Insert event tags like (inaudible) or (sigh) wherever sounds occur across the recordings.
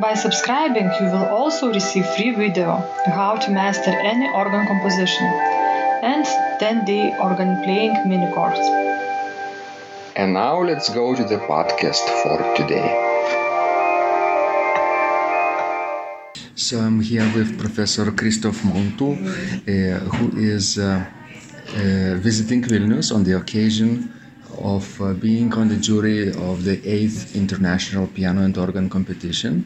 By subscribing, you will also receive free video how to master any organ composition and 10-day organ playing mini course. And now let's go to the podcast for today. So I'm here with Professor Christophe Mantoux, uh, who is uh, uh, visiting Vilnius on the occasion of uh, being on the jury of the 8th International Piano and Organ Competition.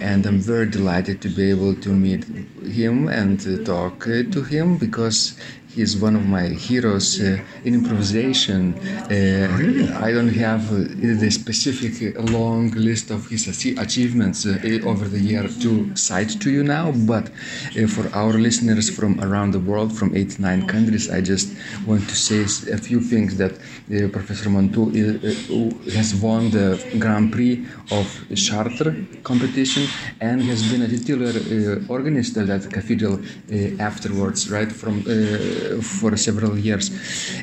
And I'm very delighted to be able to meet him and talk uh, to him because He's one of my heroes uh, in improvisation. Uh, really? I don't have uh, the specific uh, long list of his achievements uh, over the year to cite to you now, but for our listeners from around the world, from eight, nine countries, I just want to say a few things that Professor Mantoux has won the Grand Prix of Chartres competition and has been a titular organist at that cathedral afterwards, right from for several years,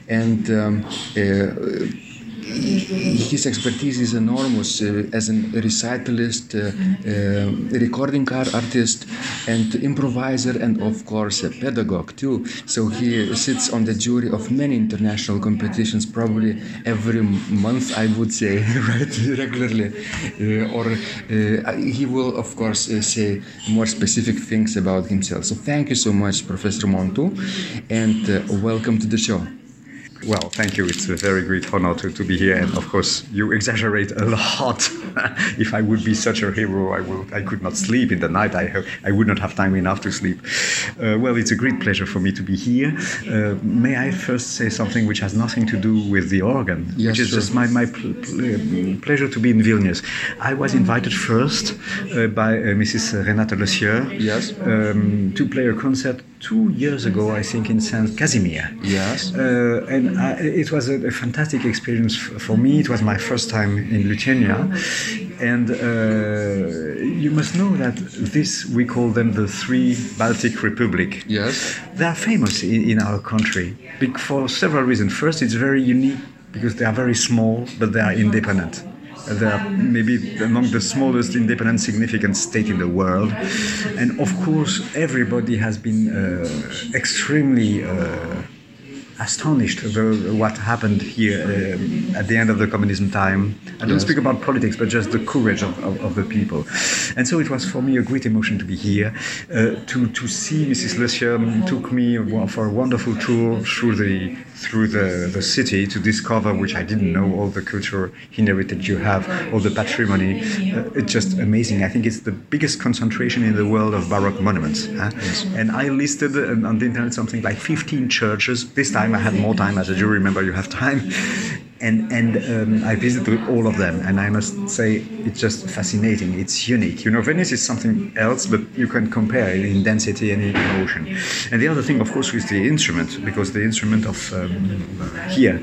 and um, uh, his expertise is enormous uh, as a recitalist, uh, uh, recording artist, and improviser, and of course a pedagogue too. So he sits on the jury of many international competitions, probably every month, I would say, (laughs) right, regularly. Or he will, of course, say more specific things about himself. So thank you so much, Professor Mantoux, and welcome to the show. Well, thank you. It's a very great honor to, to be here. And of course, you exaggerate a lot. (laughs) if I would be such a hero, I, would, I could not sleep in the night. I, I would not have time enough to sleep. Uh, well, it's a great pleasure for me to be here. Uh, may I first say something which has nothing to do with the organ, yes, which is sure. just my, my pl pl pleasure to be in Vilnius. I was invited first uh, by uh, Mrs. Renata Lesieur yes. um, to play a concert two years ago, I think, in Saint Casimir. Yes. Uh, and I, it was a, a, fantastic experience for me. It was my first time in Lithuania. And uh, you must know that this, we call them the three Baltic Republic. Yes. They are famous in, in our country for several reasons. First, it's very unique because they are very small, but they are independent. Are maybe among the smallest independent significant state in the world. And of course, everybody has been uh, extremely uh, astonished about what happened here uh, at the end of the communism time. I don't yes. speak about politics, but just the courage of, of, of, the people. And so it was for me a great emotion to be here, uh, to, to see Mrs. Sieur took me for a wonderful tour through the through the, the city to discover, which I didn't know, all the cultural heritage you have, all the patrimony. Uh, it's just amazing. I think it's the biggest concentration in the world of Baroque monuments. Huh? Yes. And I listed on the internet something like 15 churches. This time I had more time. As a jury member, you have time and and um, I visited all of them, and I must say it's just fascinating. It's unique. You know, Venice is something else, but you can compare it in density and in emotion. And the other thing, of course, is the instrument, because the instrument of um, here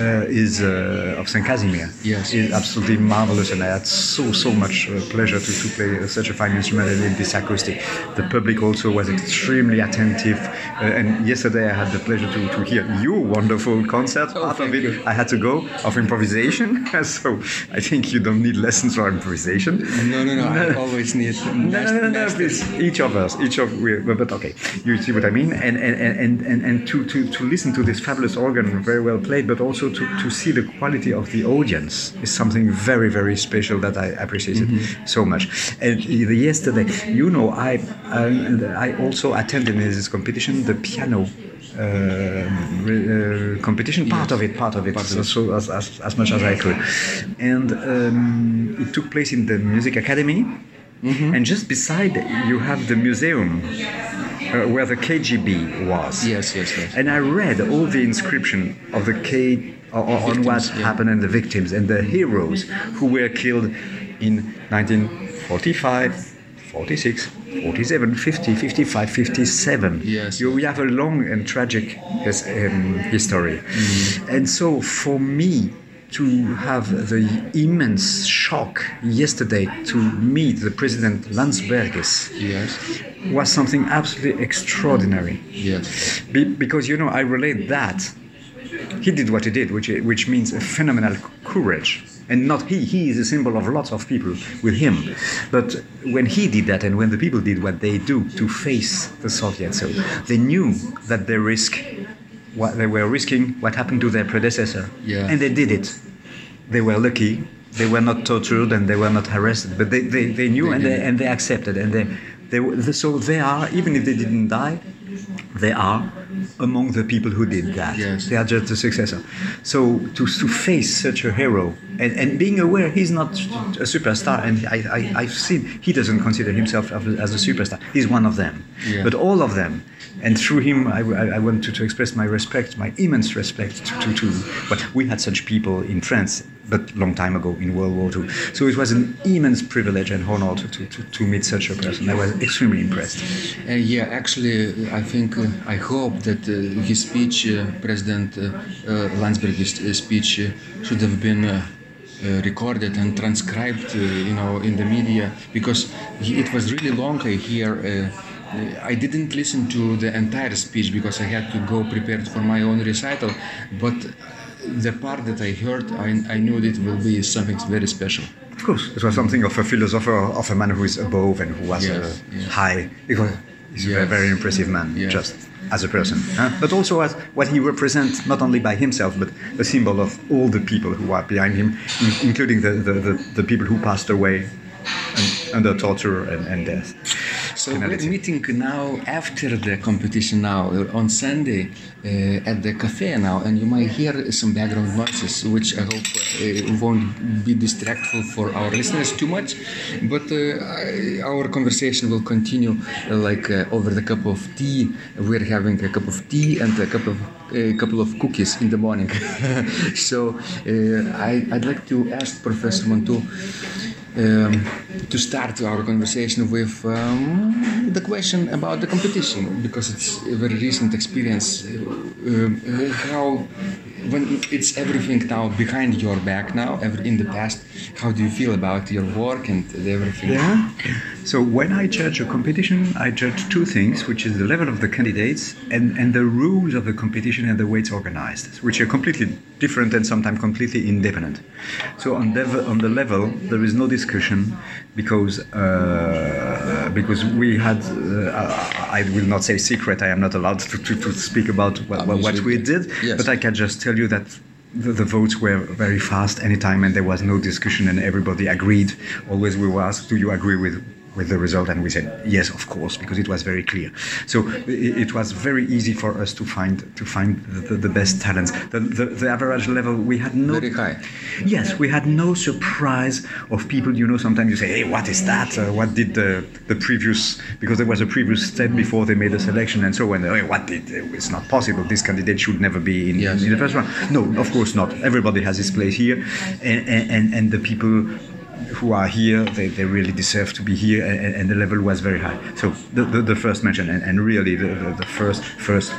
uh, is uh, of Saint Casimir. Yes, is absolutely marvelous, and I had so so much uh, pleasure to, to play such a fine instrument and in this acoustic. The public also was extremely attentive, uh, and yesterday I had the pleasure to, to hear your wonderful concert. Oh, Part of it, you. I had to go level of improvisation. (laughs) so I think you don't need lessons for improvisation. No, no, no. I (laughs) always need. No, no, no, no, please. Each of us, each of we, but, okay, you see what I mean, and and and and, and to, to to listen to this fabulous organ, very well played, but also to, to see the quality of the audience is something very very special that I appreciated Mm-hmm. so much. And yesterday, you know, I I, I also attended in this competition the piano. Uh, re- uh, competition part of it part of it, so, so as, as, as much as I could and um, it took place in the music academy Mm-hmm. and just beside you have the museum uh, where the KGB was. Yes, yes, yes. And I read all the inscription of the K o- o- on what yeah. happened and the victims and the heroes who were killed in 1945, 46, 47, 50, 55, 57. Yes. You, we have a long and tragic his, um, history. Mm-hmm. And so for me, to have the immense shock yesterday to meet the president Landsbergis Yes, was something absolutely extraordinary. yes. Be- because you know, I relate that he did what he did, which which means a phenomenal courage. And not he, he is a symbol of lots of people with him. But when he did that and when the people did what they do to face the Soviets, so they knew that they risk what they were risking what happened to their predecessor. Yeah. And they did it. They were lucky. They were not tortured and they were not harassed. But they, they, they knew They and they, and they accepted. And they, they, so they are, even if they didn't die, they are among the people who did that. Yes. They are just the successor. So to, to face such a hero and, and being aware he's not a superstar, and I, I, I've seen he doesn't consider himself as a- superstar. He's one of them. Yeah. But all of them, and through him, I, I, I want to, to express my respect, my immense respect to, to, to. But we had such people in France, but long time ago in World War II. So it was an immense privilege and honor to, to, to, to meet such a person. I was extremely impressed. Uh, yeah, actually, I think, uh, I hope that uh, his speech, uh, President uh, Landsbergis' uh, speech, uh, should have been uh, uh, recorded and transcribed, uh, you know, in the media because he, it was really long. I hear. Uh, I didn't listen to the entire speech because I had to go prepared for my own recital, but the part that I heard, I, I knew that it will be something very special. Of course, it was something of a philosopher, of a man who is above and who was Yes, yes. high. Was, he's a Yes. very impressive man, Yes. just as a person, huh? but also as what he represents, not only by himself, but a symbol of all the people who are behind him, in- including the, the, the, the people who passed away and, under torture and, and death. So we're meeting now after the competition now on Sunday uh, at the cafe now, and you might hear some background noises, which I hope uh, won't be distractful for our listeners too much. But uh, our conversation will continue like uh, over the cup of tea. We're having a cup of tea and a cup of a couple of cookies in the morning. (laughs) so uh, I, I'd like to ask Professor Mantoux um, to start our conversation with um, the question about the competition because it's a very recent experience. Uh, uh, how, when it's everything now behind your back now, in the past, how do you feel about your work and everything? Yeah. So when I judge a competition, I judge two things, which is the level of the candidates and, and the rules of the competition and the way it's organized, which are completely different and sometimes completely independent. So on, dev- on the level, there is no discussion because uh, because we had uh, I will not say secret. I am not allowed to, to, to speak about what, what, we did, Yes. but I can just tell you that the, the votes were very fast anytime and there was no discussion and everybody agreed always we were asked do you agree with with the result and we said yes of course because it was very clear. So it, it was very easy for us to find to find the, the, best talents. The, the, the average level we had no Very high. yes we had no surprise of people. You know sometimes you say hey what is that? Uh, what did the, the previous because there was a previous step before they made the selection and so on. Hey, what did it's not possible. This candidate should never be in, Yes. in the first round. No of course not. Everybody has his place here. And, and, and the people who are here they, they really deserve to be here and, and the level was very high so the, the, the first mention and, and really the, the, the first first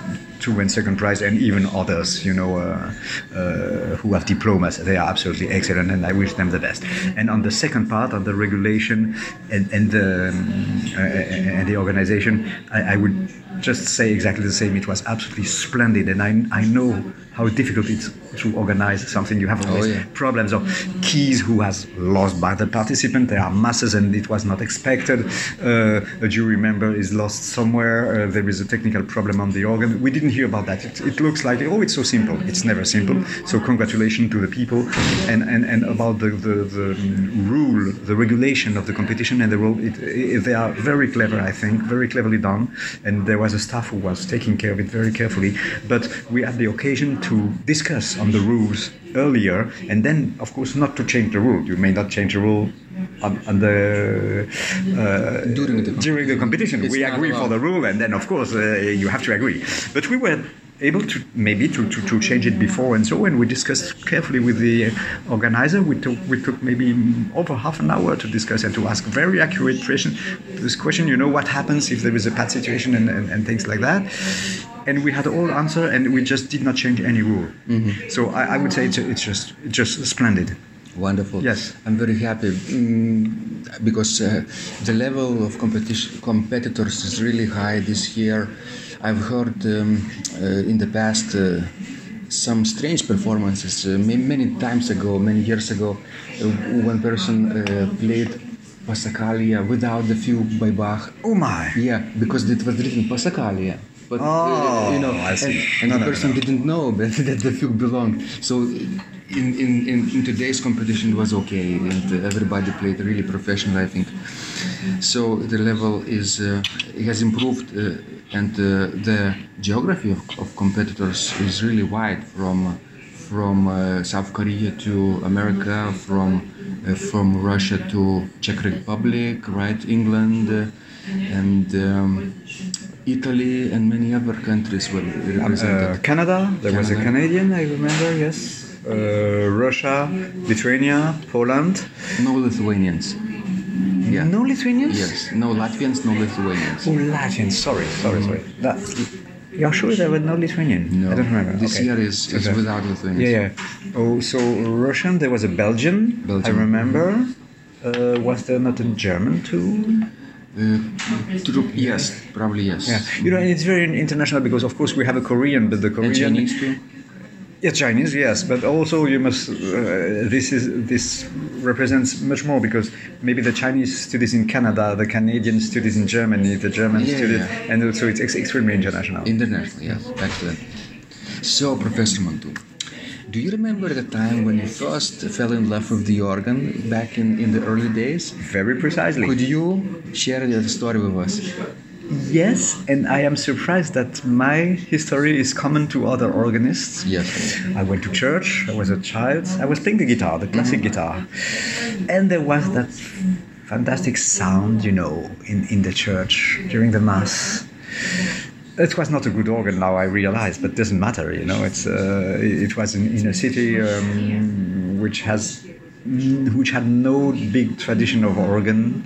two and second prize, and even others, you know, uh, uh, who have diplomas. They are absolutely excellent, and I wish them the best. And on the second part, on the regulation and, and the um, uh, and the organization, I, I would just say exactly the same. It was absolutely splendid, and I, I know how difficult it is to organize something. You have always yeah. problems of keys who has lost by the participant. There are masses, and it was not expected. Uh, a jury member is lost somewhere. Uh, there is a technical problem on the organ. We didn't hear about that. It, it looks like oh, it's so simple. It's never simple. So congratulations to the people, and and, and about the, the, the rule, the regulation of the competition and the rule. It, it, they are very clever, I think, very cleverly done. And there was a staff who was taking care of it very carefully. But we had the occasion to discuss on the rules earlier, and then, of course, not to change the rule. You may not change the rule on, on the uh, During the during the competition. It's we agree for the rule, and then, of course, uh, you have to agree. But we were able to maybe to, to, to change it before and so and we discussed carefully with the organizer we took we took maybe over half an hour to discuss and to ask very accurate question this question you know what happens if there is a bad situation and, and, and things like that and we had all answer and we just did not change any rule so I, I would say it's, it's just it's just splendid Wonderful. Yes. I'm very happy mm, because uh, the level of competition competitors is really high this year. I've heard um, uh, in the past uh, some strange performances. Uh, many, many times ago, many years ago, uh, one person uh, played Passacaglia without the fugue by Bach. oh my Yeah, because it was written Passacaglia. But uh, Oh, you know, I see. and, and No, the no, person no. didn't know (laughs) that, that the fugue belonged. So in, in, in, in today's competition it was okay, and uh, everybody played really professional, I think. So the level is uh, it has improved, uh, and uh, the geography of, of competitors is really wide from from uh, South Korea to America, from uh, from Russia to Czech Republic, right? England, uh, and um, Italy, and many other countries were represented. Uh, Canada, there was a Canadian, I remember, yes. Uh, Russia, Lithuania, Poland. no Lithuanians. Yeah. No Lithuanians? Yes. No Latvians. No Lithuanians. Oh, Latvians, sorry, sorry, sorry. That, you're sure there were no Lithuanian? No. I don't remember. This Okay. year is, is Okay. without Lithuanians. Yeah, yeah. Oh, so Russian, there was a Belgian, I Belgian. remember. Uh, was there not a German too? Uh, yes, probably yes. Yeah, you know, it's very international because, of course, we have a Korean, but the Korean. And Chinese too. Yeah, Chinese, yes, but also you must. Uh, this is this represents much more because maybe the Chinese studies in Canada, the Canadian studies in Germany, the German Yeah, studies, yeah. and also it's ex- extremely international. International, yes, excellent. So, Professor Mantoux, do you remember the time when you first fell in love with the organ back in, in the early days? Very precisely. Could you share that story with us? Yes, and I am surprised that my history is common to other organists. Yes. I went to church, I was a child, I was playing the guitar, the classic guitar. And there was that fantastic sound, you know, in, in the church during the Mass. It was not a good organ now, I realize, but it doesn't matter, you know. It's, uh, it was in, in a city um, which has which had no big tradition of organ,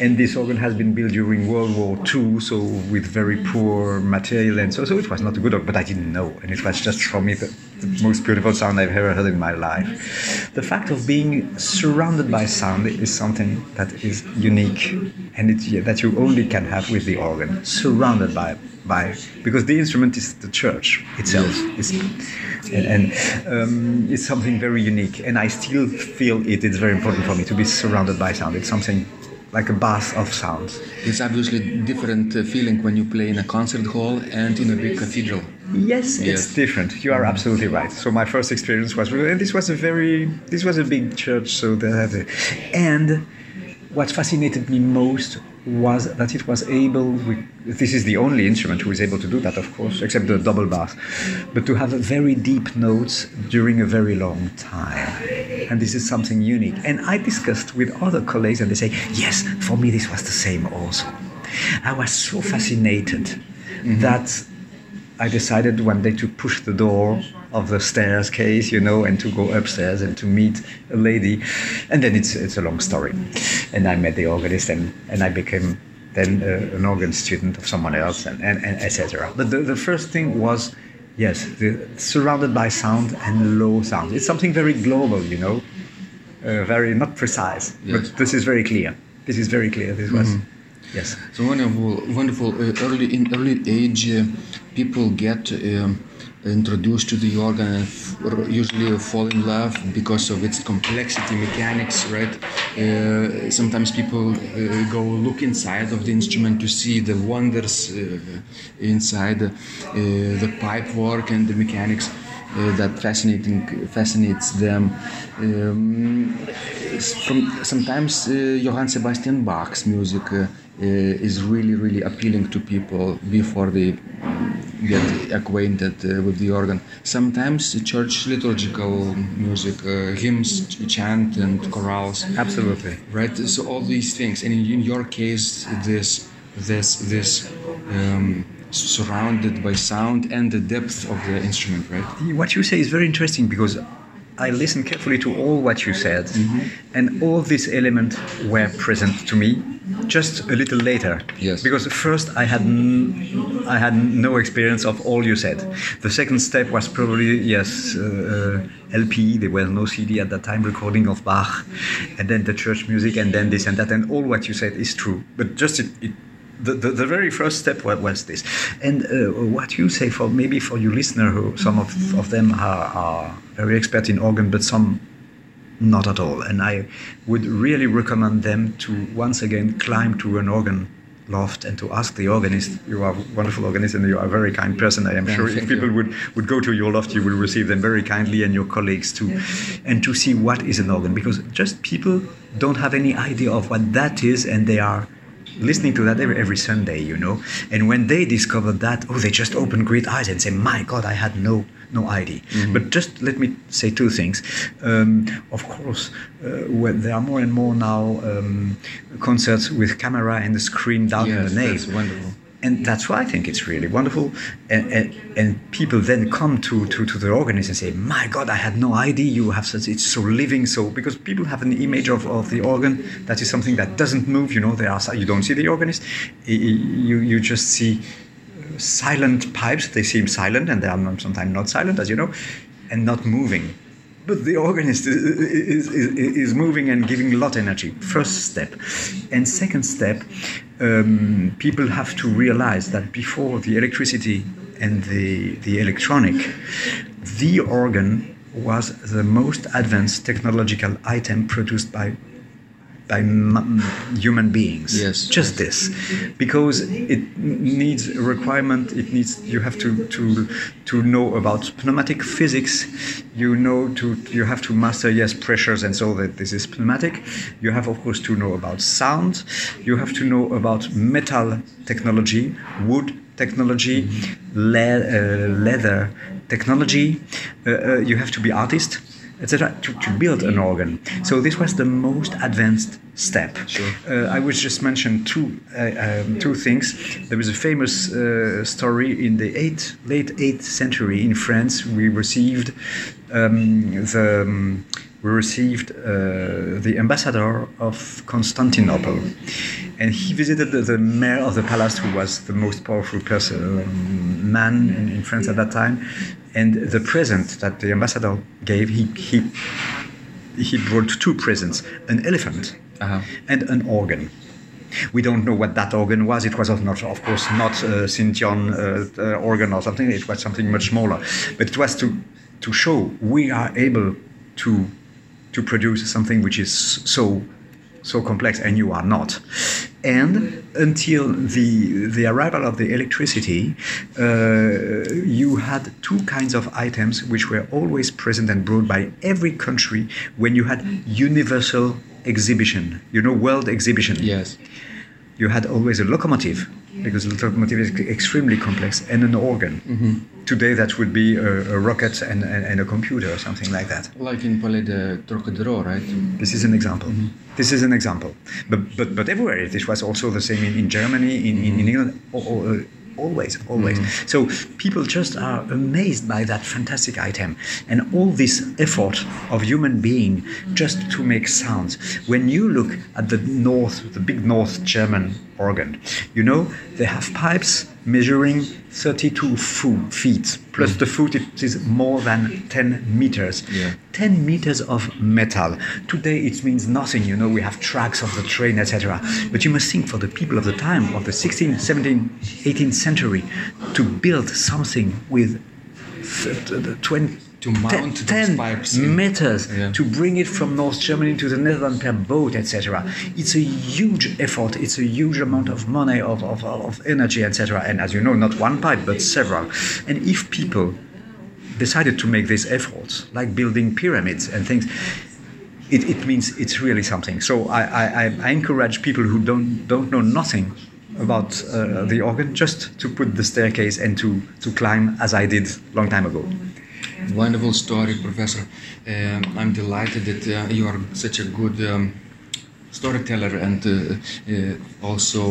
and this organ has been built during World War II, so with very poor material, and so so it was not a good organ. But I didn't know, and it was just for me the, the most beautiful sound I've ever heard in my life. The fact of being surrounded by sound is something that is unique, and it, yeah, that you only can have with the organ, surrounded by by because the instrument is the church itself. It's, and and um, it's something very unique, and I still feel it it is very important for me to be surrounded by sound. It's something like a bath of sound. It's obviously different uh, feeling when you play in a concert hall and in a big cathedral. Yes, Yes. it's different. You are absolutely right. So my first experience was, and this was a very, this was a big church. So that, and what fascinated me most was that it was able. we- This is the only instrument who is able to do that, of course, except the double bass, but to have very deep notes during a very long time. And this is something unique. And I discussed with other colleagues, and they say, yes, for me this was the same also. I was so fascinated that I decided one day to push the door of the stairs case, you know, and to go upstairs and to meet a lady. And then it's it's a long story. And I met the organist and, and I became then uh, an organ student of someone else, and, and, and etc. But the, the first thing was, yes, the, surrounded by sound and low sound. It's something very global, you know, uh, very not precise, Yes. but this is very clear. This is very clear. This was, yes. So wonderful, wonderful. Uh, early in early age, uh, people get um, introduced to the organ and f- usually fall in love because of its complexity, mechanics, right? Uh, sometimes people uh, go look inside of the instrument to see the wonders uh, inside uh, the pipe work and the mechanics. Uh, that fascinating fascinates them. Um, from sometimes uh, Johann Sebastian Bach's music is really really appealing to people before they get acquainted uh, with the organ. Sometimes church liturgical music, uh, hymns, ch- chant, and chorales. Absolutely. Right. So all these things, and in, in your case, this this this. Um, surrounded by sound and the depth of the instrument, right? What you say is very interesting because I listened carefully to all what you said, and all these elements were present to me just a little later. Yes. Because first I had n- I had no experience of all you said. The second step was probably yes uh, uh, LP. There was no CD at that time recording of Bach, and then the church music, and then this and that, and all what you said is true. But just it. it the, the, the very first step wa- was this. And uh, what you say for maybe for you listener, who some of, of them are, are very expert in organ, but some not at all. And I would really recommend them to once again climb to an organ loft and to ask the organist. You are a wonderful organist and you are a very kind person. I am Yeah, sure if people you. would, would go to your loft, you will receive them very kindly and your colleagues too. And to see what is an organ. Because just people don't have any idea of what that is and they are listening to that every, every Sunday, you know. And when they discover that, oh, they just open great eyes and say, "My God, I had no no idea." But just let me say two things. Um, of course, uh, when there are more and more now um, concerts with camera and the screen down in the nave. that's wonderful. And that's why I think it's really wonderful. And, and, and people then come to, to, to the organist and say, My God, I had no idea you have such, it's so living. So, because people have an image of, of the organ that is something that doesn't move, you know, there are, you don't see the organist, you, you just see silent pipes. They seem silent and they are sometimes not silent, as you know, and not moving. But the organist is, is, is, is moving and giving a lot of energy. First step. And second step, um, people have to realize that before the electricity and the, the electronic, the organ was the most advanced technological item produced by by m- human beings. Yes, just this, because it needs a requirement. It needs you have to to to know about pneumatic physics. You know to you have to master yes pressures and so that this is pneumatic. You have of course to know about sound. You have to know about metal technology, wood technology, le- uh, leather technology. Uh, uh, you have to be artist etc., to, to build an organ. So this was the most advanced step. Sure. Uh, I would just mention two uh, um, two things. There was a famous uh, story in the eighth, late eighth century in France. We received um, the um, we received uh, the ambassador of Constantinople, and he visited the, the mayor of the palace, who was the most powerful person, man in, in France at that time. And the present that the ambassador gave, he he he brought two presents: an elephant Uh-huh. and an organ. We don't know what that organ was. It was of not, of course, not a St. John uh, uh, organ or something. It was something much smaller. But it was to to show we are able to to produce something which is so so complex, and you are not. And until the the arrival of the electricity, uh, you had two kinds of items which were always present and brought by every country when you had universal exhibition. You know, world exhibition Yes. you had always a locomotive because the locomotive is extremely complex and an organ. Mm-hmm. Today that would be a, a rocket and, and, and a computer or something like that. Like in Palais de Trocadero, right? This is an example. Mm-hmm. This is an example. But, but, but everywhere, this was also the same in, in Germany, in, in, in mm-hmm. England, al- al- uh, always, always. So people just are amazed by that fantastic item and all this effort of human being just to make sounds. When you look at the North, the big North German organ. You know, they have pipes measuring 32 fo- feet, plus mm. the foot it is more than 10 meters. Yeah. 10 meters of metal. Today it means nothing, you know, we have tracks of the train, etc. But you must think for the people of the time, of the 16th, 17th, 18th century, to build something with th- th- th- 20, To mount ten- those 10 pipes in- meters Yeah. to bring it from North Germany to the Netherlands per boat, etc. It's a huge effort. It's a huge amount of money, of, of, of energy, etc. And as you know, not one pipe, but several. And if people decided to make these efforts, like building pyramids and things, it, it means it's really something. So I, I, I- I encourage people who don't, don't know nothing about uh, the organ just to put the staircase and to, to climb as I did long time ago. Wonderful story, Professor. Um, I'm delighted that uh, you are such a good um, storyteller and uh, uh, also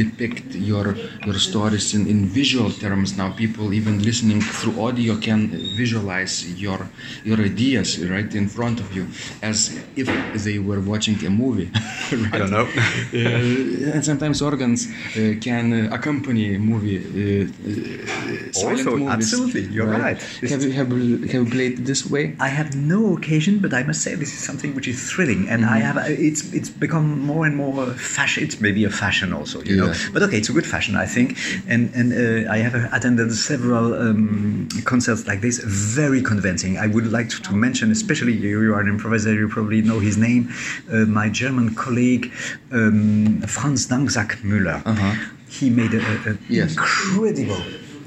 depict your your stories in, in visual terms. Now, people even listening through audio can visualize your your ideas right in front of you, as if they were watching a movie. (laughs) I don't know. Uh, and sometimes organs uh, can uh, accompany movie. Uh, uh, silent Also, movies, absolutely, you're right. Have you have, have you played this way? I have no occasion, but I must say this is something which is thrilling, and I have it's it's become more and more fashion. It's maybe a fashion also, you know. But okay, it's a good fashion, I think, and and uh, I have attended several um, concerts like this, very convincing. I would like to, to mention, especially you, you are an improviser, you probably know his name, uh, my German colleague um, Franz Danksack Müller. Uh-huh. He made a, a, a Yes. incredible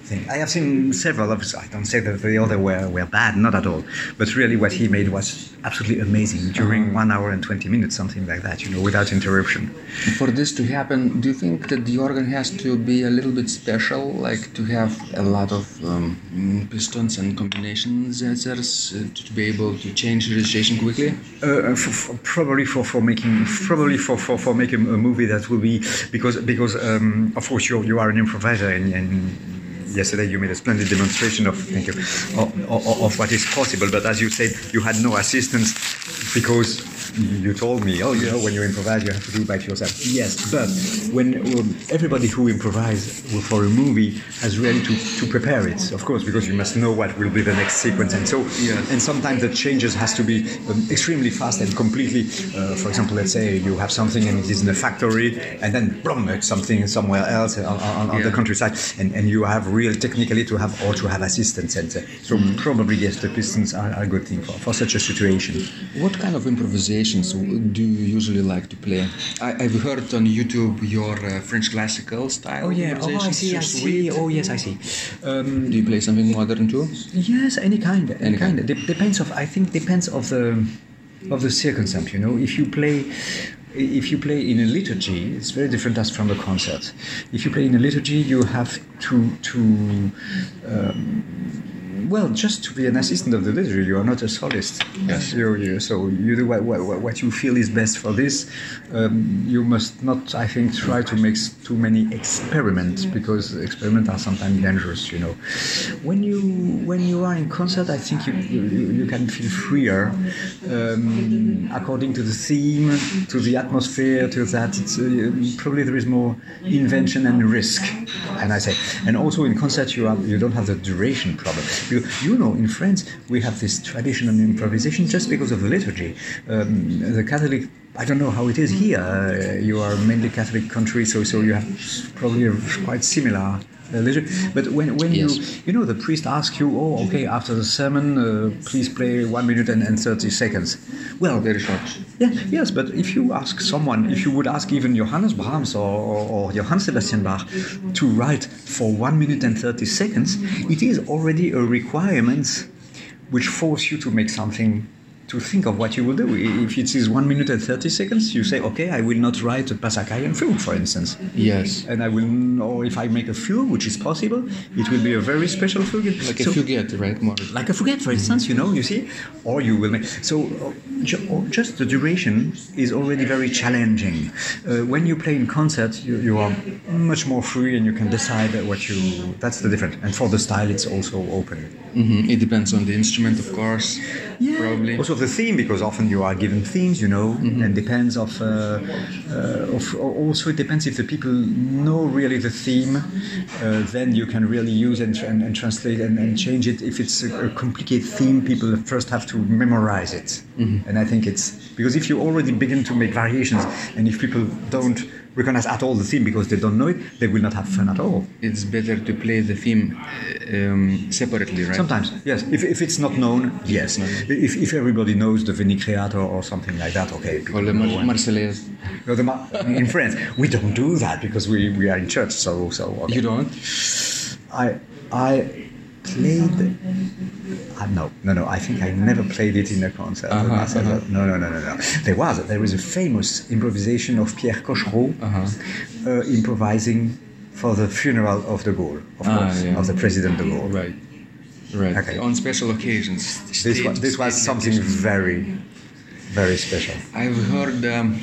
thing. I have seen several of I don't say that the other were, were bad, not at all. But really, what he made was absolutely amazing during one hour and 20 minutes, something like that, you know, without interruption. For this to happen, do you think that the organ has to be a little bit special, like to have a lot of um, pistons and combinations sensors uh, to be able to change the registration quickly? Uh, for, for, probably for, for making probably for, for, for making a movie that will be because because um, of course you you are an improviser and, and yesterday you made a splendid demonstration of thank you of, of, of what is possible. But as you said you had no assistance because you told me oh you know when you improvise you have to do it by yourself. Yes but when um, everybody who improvises for a movie has really to, to prepare it of course because you must know what will be the next sequence and so Yes. and sometimes the changes has to be um, extremely fast and completely uh, for example let's say you have something and it is in a factory and then boom it's something somewhere else on, on, on the countryside and, and you have real technically to have or to have assistance and uh, so probably yes the pistons are, are a good thing for, for such a situation. What kind of do you usually like to play? I, I've heard on YouTube your uh, French classical style. oh yeah, oh I see I see oh yes I see um, Do you play something modern too? Yes, any kind, any, Any kind. kind. Dep- depends of. I think depends of the of the circumstance. You know, if you play. If you play in a liturgy, it's very different as from a concert. If you play in a liturgy, you have to to um, well, just to be an assistant of the liturgy, you are not a solist. Yes. You, you, so you do what, what, what you feel is best for this. Um, you must not, I think, try to make too many experiments because experiments are sometimes dangerous. You know, when you when you are in concert, I think you you, you can feel freer um, according to the theme, to the atmosphere, to that. It's uh, probably there is more invention and risk, and I say, and also in concert you have you don't have the duration problem. You, you know, in France we have this tradition of improvisation just because of the liturgy. Um, the Catholic. I don't know how it is here. Uh, you are mainly Catholic country, so so you have probably quite similar. But when when Yes. you you know, the priest asks you, oh, okay, after the sermon, uh, please play one minute and, and 30 seconds. Well, Very short. yeah, yes, but if you ask someone, if you would ask even Johannes Brahms or, or, or Johann Sebastian Bach to write for one minute and 30 seconds, it is already a requirement which force you to make something to think of what you will do. If it is one minute and 30 seconds, you say, okay, I will not write a Passacayan fugue, for instance Yes. and I will, or if I make a fugue, which is possible, it will be a very special fugue. Like So- a fuguette, right? More. like a fughetta, for instance, you know, you see, or you will make. So, just the duration is already very challenging. Uh, when you play in concert, you, you are much more free and you can decide what you. That's the difference. And for the style, it's also open. hmm It depends on the instrument, of course. Probably. Also, also the theme because often you are given themes, you know, and depends of, uh, uh, of also it depends if the people know really the theme, uh, then you can really use and, and, and translate and, and change it. If it's a, a complicated theme, people first have to memorize it, and I think it's because if you already begin to make variations, and if people don't recognize at all the theme because they don't know it, they will not have fun at all. It's better to play the theme uh, um, separately, right? Sometimes, yes. If, if it's not known, yes. If, if everybody knows the Veni Creator or something like that, okay. Or the Mar- Marseillaise. No, the Ma- in France, we don't do that because we, we are in church. So so okay. You don't? I I played. Uh, no, no, no. I think I never played it in a concert. Uh-huh, uh-huh. No, no, no, no, no. There was there is a famous improvisation of Pierre Cochereau Uh-huh. uh, improvising for the funeral of de Gaulle, of Ah, course, yeah. of the President de Gaulle. Right. Right. Okay. On special occasions. This was, this was something very, very special. I've heard um,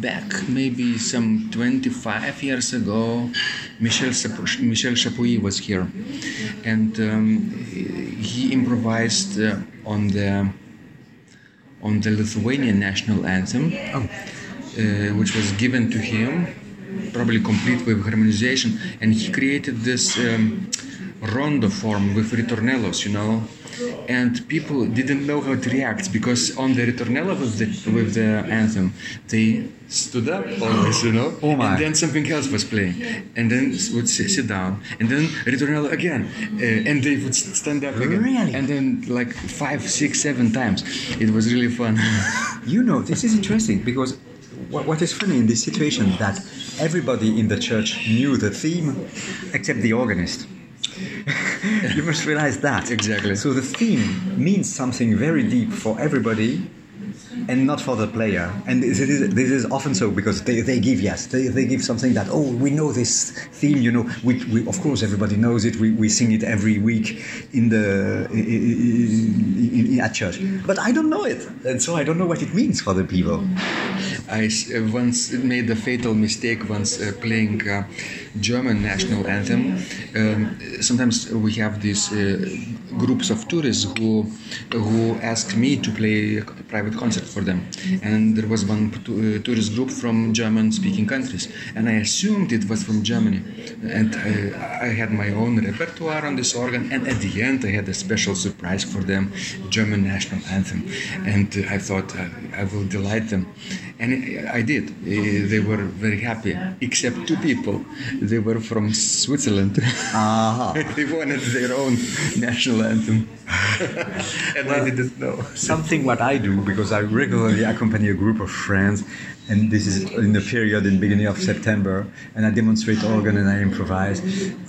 back maybe some 25 years ago, Michel, Sap- Michel Chapuis was here, and um, he improvised uh, on the on the Lithuanian national anthem, uh, which was given to him, probably complete with harmonization, and he created this um, rondo form with ritornellos, you know. And people didn't know how to react because on the ritornello with the with the anthem, they stood up always, you know, Oh and then something else was playing, and then would sit, sit down, and then ritornello again, uh, and they would stand up again, Really? and then like five, six, seven times. It was really fun. (laughs) You know, this is interesting because what, what is funny in this situation that everybody in the church knew the theme except the organist. You must realize that. Exactly. So the theme means something very deep for everybody and not for the player. And this is, this is often so because they, they give, yes, they, they give something that, oh, we know this theme, you know, we, we, of course everybody knows it, we, we sing it every week in the, in, in, in, at church. But I don't know it. And so I don't know what it means for the people. I uh, once made the fatal mistake once uh, playing uh, German national anthem. Um, sometimes we have these uh, groups of tourists who who ask me to play a private concert for them, and there was one uh, tourist group from German-speaking countries, and I assumed it was from Germany, and uh, I had my own repertoire on this organ, and at the end I had a special surprise for them, German national anthem, and I thought I will delight them, and I did. Uh, they were very happy, except two people. They were from Switzerland. Aha. (laughs) they wanted their own national anthem, (laughs) and I didn't know. Something what I do because I regularly accompany a group of friends, and this is in the period in beginning of September, and I demonstrate organ and I improvise,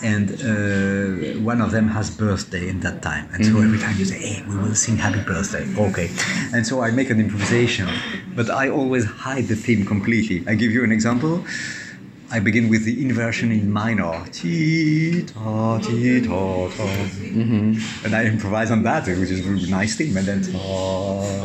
and uh, one of them has birthday in that time, and so every time you say, "Hey, we will sing Happy Birthday," okay, and so I make an improvisation, but I always hide the theme completely. I give you an example. I begin with the inversion in minor. Ti, ta, ti, ta, ta. Mm-hmm. And I improvise on that, which is a nice theme. And then ta,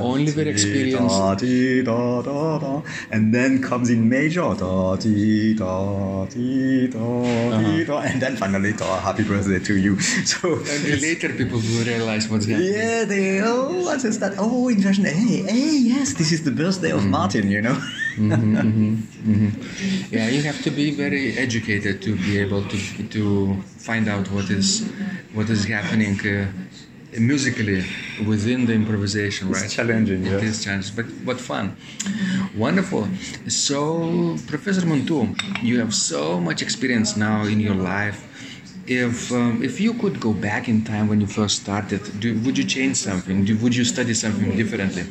Only very ti, experienced. ta, ti, ta, ta, ta. And then comes in major. Ta, ti, ta, ti, ta, ti, uh-huh. ta. And then finally, ta, happy birthday to you. (laughs) So And later people will realize what's happening. yeah, they oh, what is that? Oh, inversion. Hey, hey, yes, this is the birthday of mm-hmm. Martin. You know. (laughs) Yeah, you have to be very educated to be able to to find out what is what is happening uh, musically within the improvisation, right? It's challenging, It yes. is challenging, but but fun. Wonderful. So, Professor Mantoux, you have so much experience now in your life. If um, if you could go back in time when you first started, do, would you change something? Do, would you study something differently?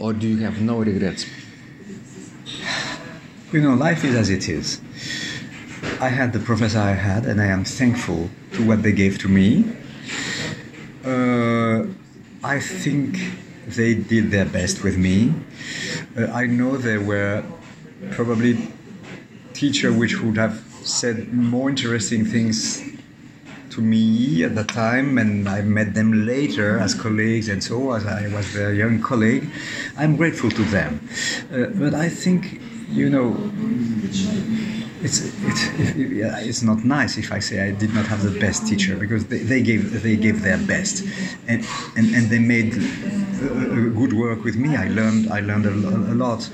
Or do you have no regrets? You know, life is as it is. I had the professor I had, and I am thankful to what they gave to me. Uh, I think they did their best with me. Uh, I know there were probably teachers which would have said more interesting things to me at that time, and I met them later as colleagues, and so as I was their young colleague, I'm grateful to them. Uh, but I think you know, it's it, yeah, it's not nice if I say I did not have the best teacher because they, they gave they gave their best, and and, and they made uh, good work with me. I learned I learned a, a lot.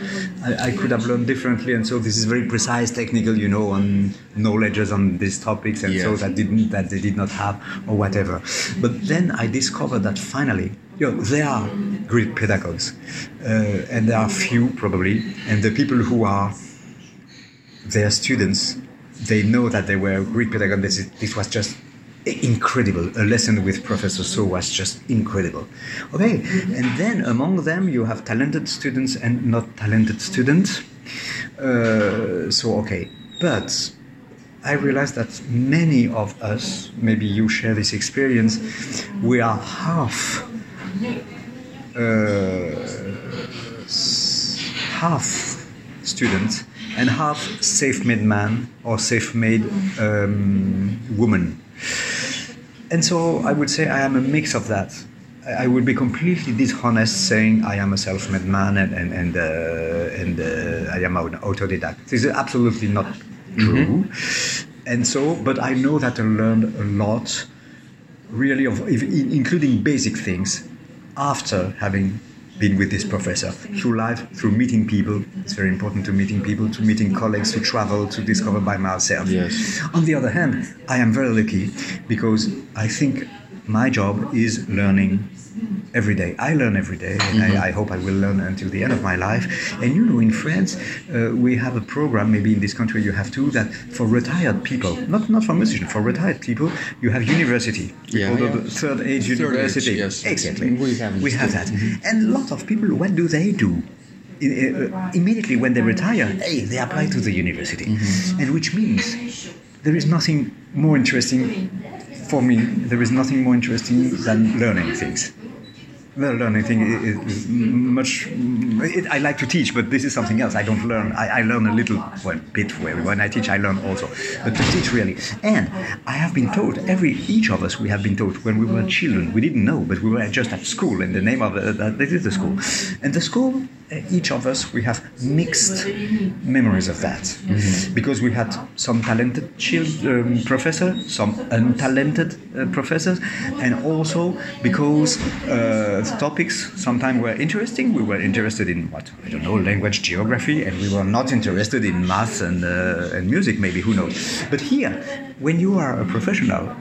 I, I, could have learned differently, and so this is very precise, technical, you know, on knowledges on these topics, and yes. so that didn't that they did not have or whatever. But then I discovered that finally you know, there are great pedagogues, uh, and there are few probably, and the people who are their students, they know that they were great pedagogues. This, was just incredible. A lesson with Professor So was just incredible. Okay, and then among them you have talented students and not talented students. Uh, so okay, but I realized that many of us, maybe you share this experience, we are half uh, half student and half safe-made man or safe-made um, woman. And so I would say I am a mix of that. I would be completely dishonest saying I am a self-made man and and and, uh, and uh, I am an autodidact. This is absolutely not true. Mm-hmm. And so, but I know that I learned a lot, really, of including basic things after having been with this professor through life, through meeting people. It's very important to meeting people, to meeting colleagues, to travel, to discover by myself. Yes. On the other hand, I am very lucky because I think my job is learning every day. I learn every day, and mm-hmm. I, I, hope I will learn until the end of my life. And you know, in France, uh, we have a program. Maybe in this country you have too. That for retired people, not not for musicians, for retired people, you have university. Yeah, yeah. the third age third university. Age, yes. Exactly. We have. We have that. Mm-hmm. And a lot of people, what do they do? Uh, immediately when they retire, hey, they apply to the university, mm-hmm. and which means there is nothing more interesting for me. There is nothing more interesting than learning things well, learning thing is, much. It, I like to teach, but this is something else. I don't learn. I, I learn a little, well, bit. When I teach, I learn also, but to teach really. And I have been taught. Every each of us, we have been taught when we were children. We didn't know, but we were just at school, and the name of uh, this is the school. And the school, uh, each of us, we have mixed memories of that, mm-hmm. because we had some talented children, um, professors, some untalented uh, professors, and also because. Uh, topics sometimes were interesting. We were interested in what I don't know, language, geography, and we were not interested in math and uh, and music. Maybe who knows? But here, when you are a professional,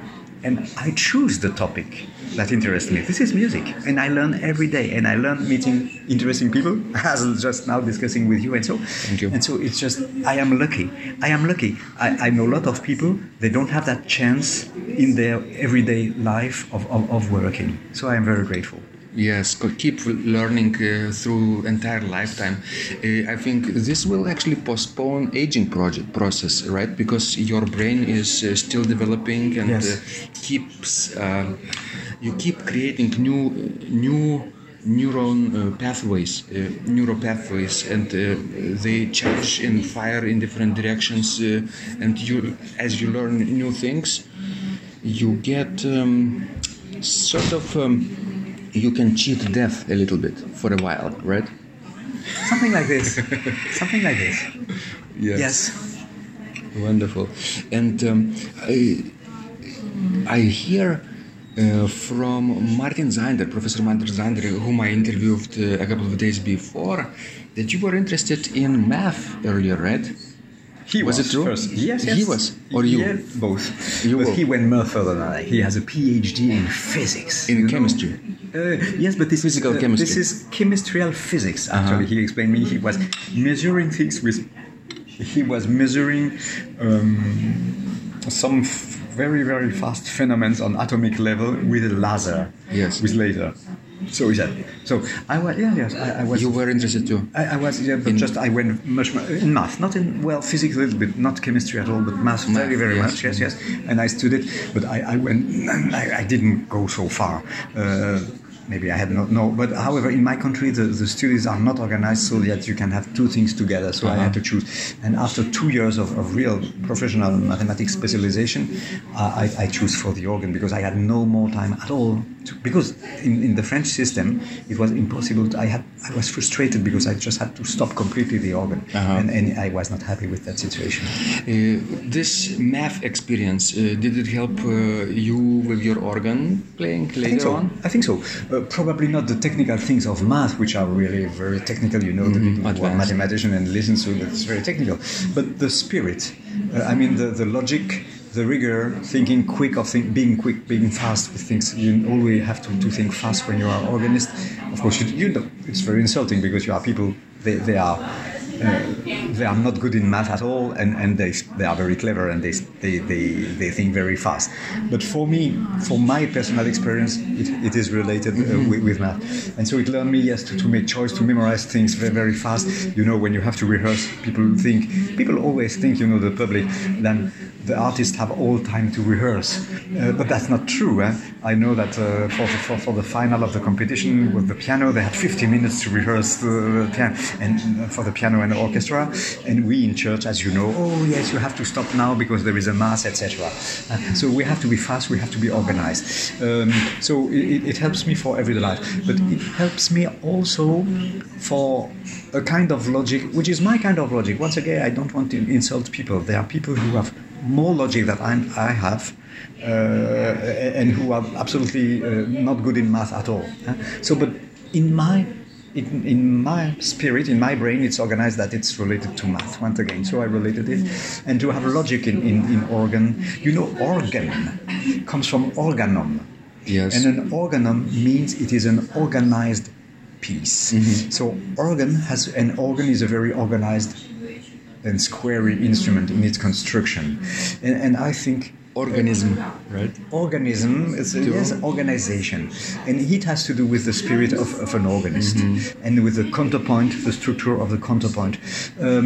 and I choose the topic that interests me. This is music, and I learn every day, and I learn meeting interesting people, (laughs) as just now discussing with you, and so. Thank you. And so it's just I am lucky. I am lucky. I, I know a lot of people they don't have that chance in their everyday life of, of, of working. So I am very grateful. Yes, keep learning uh, through entire lifetime. Uh, I think this will actually postpone aging project process, right? Because your brain is uh, still developing and yes. Uh, keeps uh, you keep creating new new neuron uh, pathways, neural pathways, and they change and fire in different directions. and you, as you learn new things, you get um, sort of. Um, you can cheat death a little bit for a while, right? Something like this. Something like this. (laughs) Yes. yes. Wonderful. And um, I, I hear uh, from Martin Sander, Professor Martin Sander, whom I interviewed uh, a couple of days before, that you were interested in math earlier, right? He was, was it true? First. Yes, yes. He was, or you? Yeah, both. You but he went more further than I. He has a PhD in physics. In chemistry. Uh, yes, but this physical is, uh, chemistry. This is chemistrial physics. Uh-huh. Actually, uh-huh. he explained me. He was measuring things with. He was measuring um, some f- very very fast phenomena on atomic level with a laser. Yes. With laser. So he said. So I was, yeah, yes, I, I was. You were interested too. I, I was, yeah, but in just I went much more in math, not in well physics a little bit, not chemistry at all, but math, math very, very yes. much. Yes, yes. And I studied, but I, I went, (clears throat) I, I didn't go so far. Uh, maybe I had not no. But however, in my country, the, the studies are not organized so that you can have two things together. So I had to choose. And after two years of, of real professional mathematics specialization, uh, I, I choose for the organ because I had no more time at all. Because in, in the French system, it was impossible. To, I had I was frustrated because I just had to stop completely the organ, and, and I was not happy with that situation. Uh, this math experience uh, did it help uh, you with your organ playing later I think so. on? I think so. Uh, probably not the technical things of math, which are really very technical. You know, the people who are mathematician and listen to it, it's very technical. But the spirit, uh, I mean, the, the logic, the rigor, thinking quick of think, being quick, being fast with things. You always have to, to think fast when you are organist. Of course, you, you know, it's very insulting because you are people. They, they are. Uh, they are not good in math at all, and, and they, they are very clever and they, they, they, they think very fast. But for me, for my personal experience, it, it is related uh, with, with math. And so it learned me, yes, to, to make choice, to memorize things very, very fast. You know, when you have to rehearse, people think, people always think, you know, the public, then the artists have all time to rehearse. Uh, but that's not true. Eh? I know that uh, for, for, for the final of the competition with the piano, they had 50 minutes to rehearse the piano, and uh, for the piano and the orchestra. And we in church, as you know, oh yes, you have to stop now because there is a mass, etc. Uh, so we have to be fast, we have to be organized. Um, so it, it helps me for everyday life, but it helps me also for a kind of logic, which is my kind of logic. Once again, I don't want to insult people. There are people who have more logic that I'm, I have, uh, and who are absolutely uh, not good in math at all. So, but in my in, in my spirit, in my brain, it's organized that it's related to math once again. So I related it, and to have logic in, in, in organ. You know, organ comes from organum, Yes. and an organum means it is an organized piece. So organ has an organ is a very organized and squarey instrument in its construction, and, and I think Organism, right? organism is yes, organization and it has to do with the spirit of, of an organist and with the counterpoint the structure of the counterpoint. Um,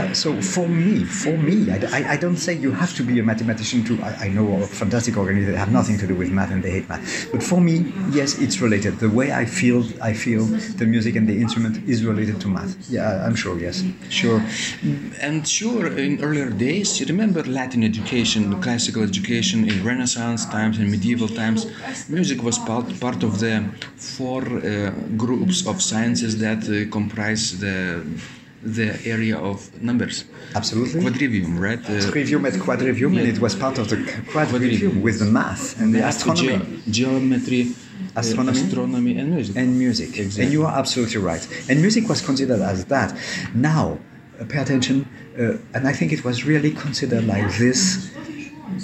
I- so for me for me I, I- I don't say you have to be a mathematician to I, I know fantastic organists that have nothing to do with math and they hate math. But for me yes it's related. The way I feel I feel the music and the instrument is related to math. Yeah I'm sure yes. Sure. And sure, in earlier days, you remember Latin education, classical education in Renaissance times and medieval times, music was part, part of the four uh, groups of sciences that uh, comprise the the area of numbers. absolutely Quadrivium, right? Uh, Trivium et quadrivium, and it was part of the quadrivium with the math and the math, astronomy. ge- geometry, uh, Astronomy. astronomy, and music. and music. Exactly. And you are absolutely right. And music was considered as that. Now, uh, pay attention, uh, and I think it was really considered like this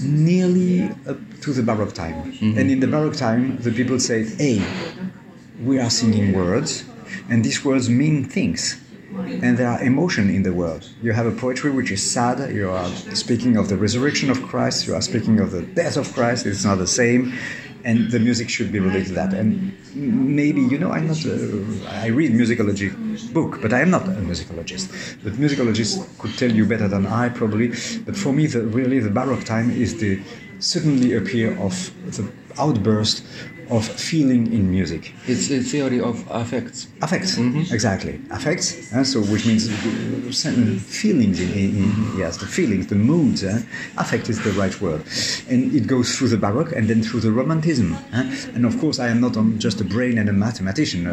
nearly up to the Baroque time. Mm-hmm. And in the Baroque time, the people said, hey, we are singing words, and these words mean things. And there are emotion in the world. You have a poetry which is sad. You are speaking of the resurrection of Christ. You are speaking of the death of Christ. It's not the same, and the music should be related to that. And maybe you know, I'm not. A, I read musicology book, but I am not a musicologist. But musicologists could tell you better than I probably. But for me, the, really, the Baroque time is the suddenly appear of the outburst of feeling in music. It's a theory of affects. Affects, exactly. Affects, uh, so which means certain feelings. In, in, in- yes, the feelings, the moods. Uh, affect is the right word, and it goes through the Baroque and then through the Romanticism. Uh, and of course, I am not um, just a brain and a mathematician.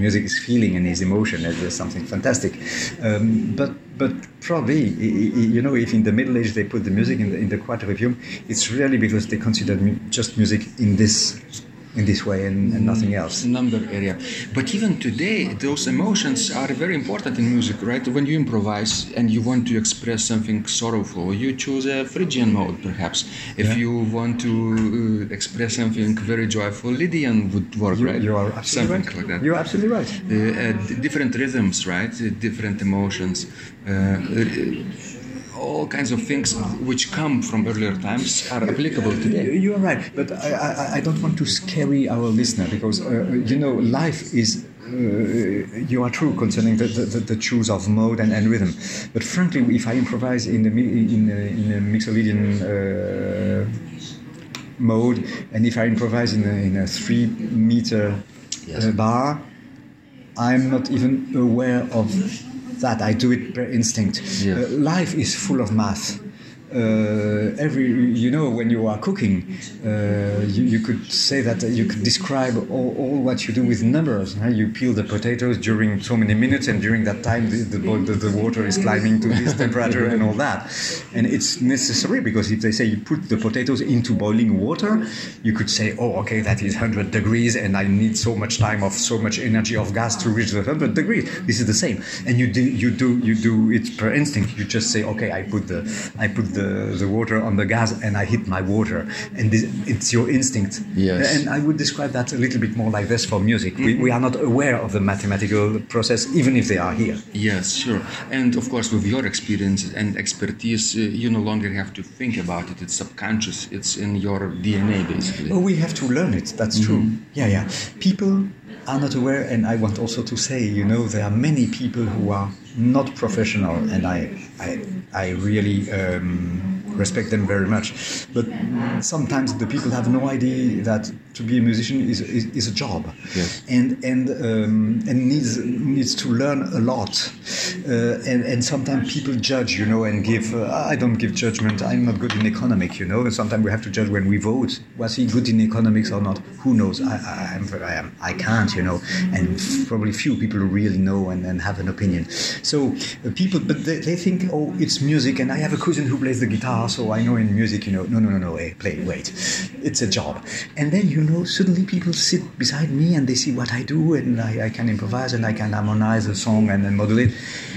Music is feeling and is emotion. and There's something fantastic, um, but but probably you know if in the Middle Ages they put the music in the in the quadrivium, it's really because they considered just music in this in this way and, and nothing else. number area. But even today, those emotions are very important in music, right? When you improvise and you want to express something sorrowful, you choose a Phrygian mode, perhaps. If you want to uh, express something very joyful, Lydian would work, You, right? you are absolutely something right. like that. You're absolutely right. uh, uh, different rhythms, right? Uh, different emotions. Uh, uh, all kinds of things which come from earlier times are applicable today. You are right, but I, I, I don't want to scary our listener because uh, you know life is. Uh, you are true concerning the, the, the choose of mode and, and rhythm, but frankly, if I improvise in the in a, in a Mixolydian uh, mode, and if I improvise in a, in a three meter Yes. uh, bar, I'm not even aware of that. I do it per instinct. Yeah. Uh, life is full of math. Uh, every you know when you are cooking, uh, you, you could say that you could describe all, all what you do with numbers. huh? You peel the potatoes during so many minutes, and during that time the, the, the, the water is climbing to this temperature and all that. And it's necessary because if they say you put the potatoes into boiling water, you could say, oh, okay, that is 100 degrees, and I need so much time of so much energy of gas to reach the 100 degrees. This is the same, and you do you do you do it per instinct. You just say, okay, I put the I put the, the water on the gas and I hit my water, and this, it's your instinct. Yes. And I would describe that a little bit more like this for music. We, we are not aware of the mathematical process, even if they are here. Yes, sure. And of course, with your experience and expertise, uh, you no longer have to think about it. It's subconscious. It's in your DNA, basically. Oh, we have to learn it. That's true. Yeah, yeah. People are not aware, and I want also to say, you know, there are many people who are not professional, and I, I, I really um, respect them very much. But sometimes the people have no idea that to be a musician is, is, is a job, Yes. and and um, and needs needs to learn a lot. Uh, and and sometimes people judge, you know, and give. Uh, I don't give judgment. I'm not good in economics, you know. And sometimes we have to judge when we vote. Was he good in economics or not? Who knows? I, I, I'm, I am. I can't, you know. And probably few people really know and, and have an opinion. So uh, people, but they, they think, oh, it's music, and I have a cousin who plays the guitar, so I know in music, you know. No, no, no, no. Hey, play. Wait, it's a job. And then you know, suddenly people sit beside me and they see what I do, and I, I can improvise and I can harmonize a song and then modulate.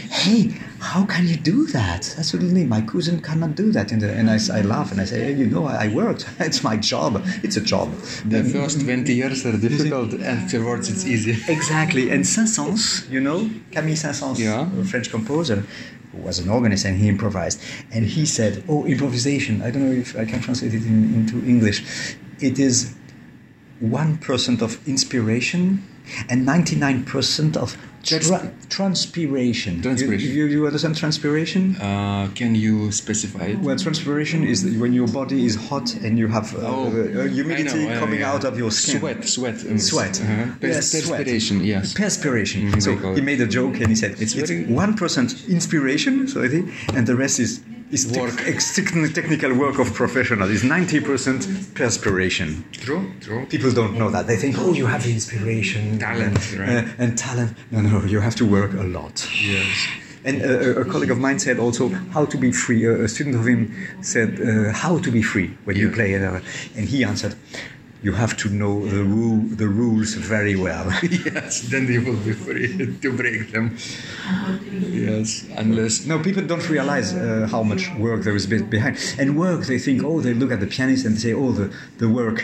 Hey, how can you do that? Suddenly, my cousin cannot do that. And, and I, I laugh and I say, hey, you know, I, I worked. (laughs) It's my job. It's a job. The first 20 years are difficult, afterwards, it's easy. Exactly. And Saint-Saëns, you know, Camille Saint-Saëns, Yeah. a French composer, was an organist and he improvised. And he said, oh, improvisation, I don't know if I can translate it in, into English. It is 1% of inspiration and 99% of tra- transpiration. Transpiration. You, you, you understand transpiration? Uh, can you specify it? Well, transpiration is when your body is hot and you have uh, Oh, uh, humidity know, uh, coming yeah. out of your skin. Sweat, sweat. um, Sweat. Uh-huh. Pers- Yes, sweat. perspiration, yes. Perspiration. Mhm, So he made a joke and he said It's one percent inspiration, so I think, and the rest is is tec- Work. ex- technical work of professional. It's ninety percent perspiration. True, true. People don't know that. They think, oh, you have inspiration, Talent, and, right. uh, and talent. No, no, you have to work a lot. Yes. And uh, a- a colleague of mine said also how to be free. A, a student of him said uh, how to be free when you play, and he answered, "You have to know the rule, the rules very well." (laughs) yes, then you will be free (laughs) to break them. Yes, unless. no, people don't realize uh, how much work there is behind. And work, they think, oh, they look at the pianist and say, oh, the, the work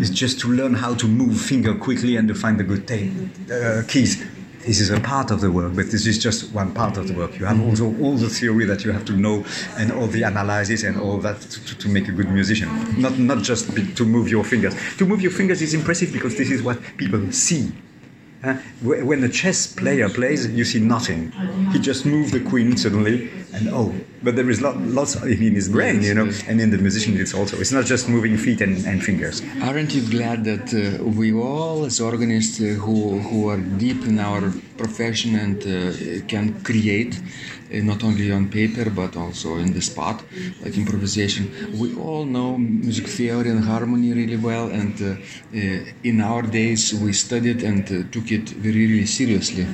is just to learn how to move finger quickly and to find the good uh, keys. This is a part of the work, but this is just one part of the work. You have also all the theory that you have to know and all the analysis and all that to, to, make a good musician. Not, not just to move your fingers. To move your fingers is impressive because this is what people see. Uh, when a chess player plays, you see nothing. He just moved the queen suddenly, and oh, but there is lot, lots in his brain, you know, and in the musician it's also. It's not just moving feet and, and fingers. Aren't you glad that uh, we all, as organists uh, who, who are deep in our profession and uh, can create, not only on paper but also in the spot, like improvisation, we all know music theory and harmony really well, and uh, uh, in our days we studied and uh, took it very, really seriously.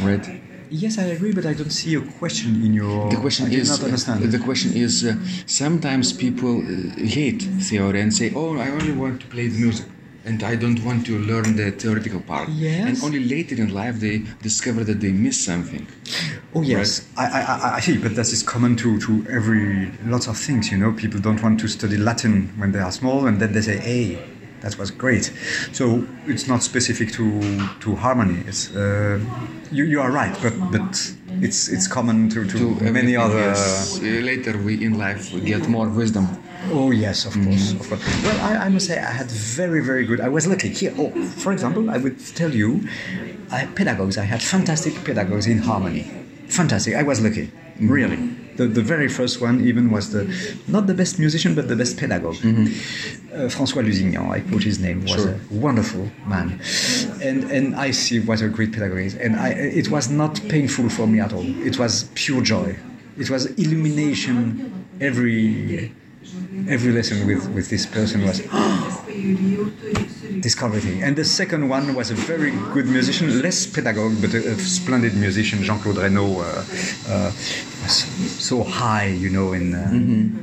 Right? Yes, I agree, but I don't see a question in your. The question I is, the question is, uh, sometimes people uh, hate theory and say, "Oh, I only want to play the music." And I don't want to learn the theoretical part. Yes. And only later in life they discover that they miss something. Oh yes, I, I, I- I see, but that is common to, to every lots of things. You know, people don't want to study Latin when they are small, and then they say, "Hey, that was great." So it's not specific to to harmony. It's uh, you, you are right, but but it's it's common to, to, To many other. yes. Uh, later we in life get more wisdom. Oh yes, of course, of course. Well, I, I must say I had very, very good. I was lucky here. Oh, for example, I would tell you, I had pedagogues. I had fantastic pedagogues in harmony. Fantastic. I was lucky, really. The, the very first one even was the not the best musician but the best pedagogue. Uh, François Lusignan, I quote his name, was Sure. a wonderful man, and and I see what a great pedagogue is. And I, it was not painful for me at all. It was pure joy. It was illumination. Every every lesson with with this person was (gasps) discovery. And the second one was a very good musician, less pedagogue, but a, a splendid musician, Jean-Claude Raynaud. Uh, uh, was so high, you know, in uh,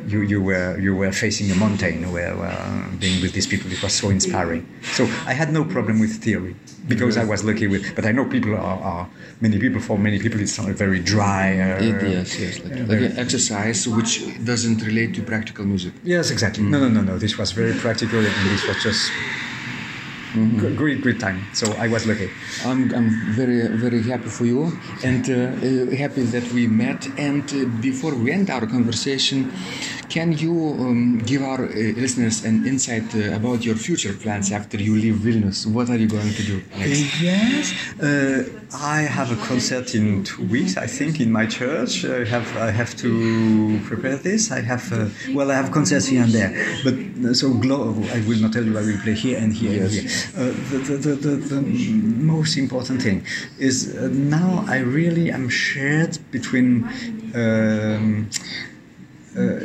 you, you were you were facing a mountain where uh, being with these people. It was so inspiring. So I had no problem with theory because I was lucky with. But I know people are, are many people. For many people, it's not very dry. Uh, It, yes, yes, like, like an exercise which doesn't relate to practical music. Yes, exactly. No, no, no, no. This was very practical, and this was just g- great, great time. So I was lucky. I'm, I'm very, very happy for you and uh, uh, happy that we met. And uh, before we end our conversation, can you um, give our uh, listeners an insight uh, about your future plans after you leave Vilnius? What are you going to do next? Yes, uh, I have a concert in two weeks. I think in my church. I have I have to prepare this. I have uh, well, I have concerts here and there, but so glo- I will not tell you I will play here and here and here. The, the, the, the, the most important thing is uh, now I really am shared between. Um, uh,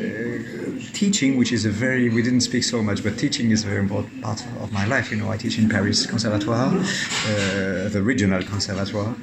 teaching, which is a very, we didn't speak so much, but teaching is a very important part of my life. You know, I teach in Paris Conservatoire, uh, the regional conservatoire,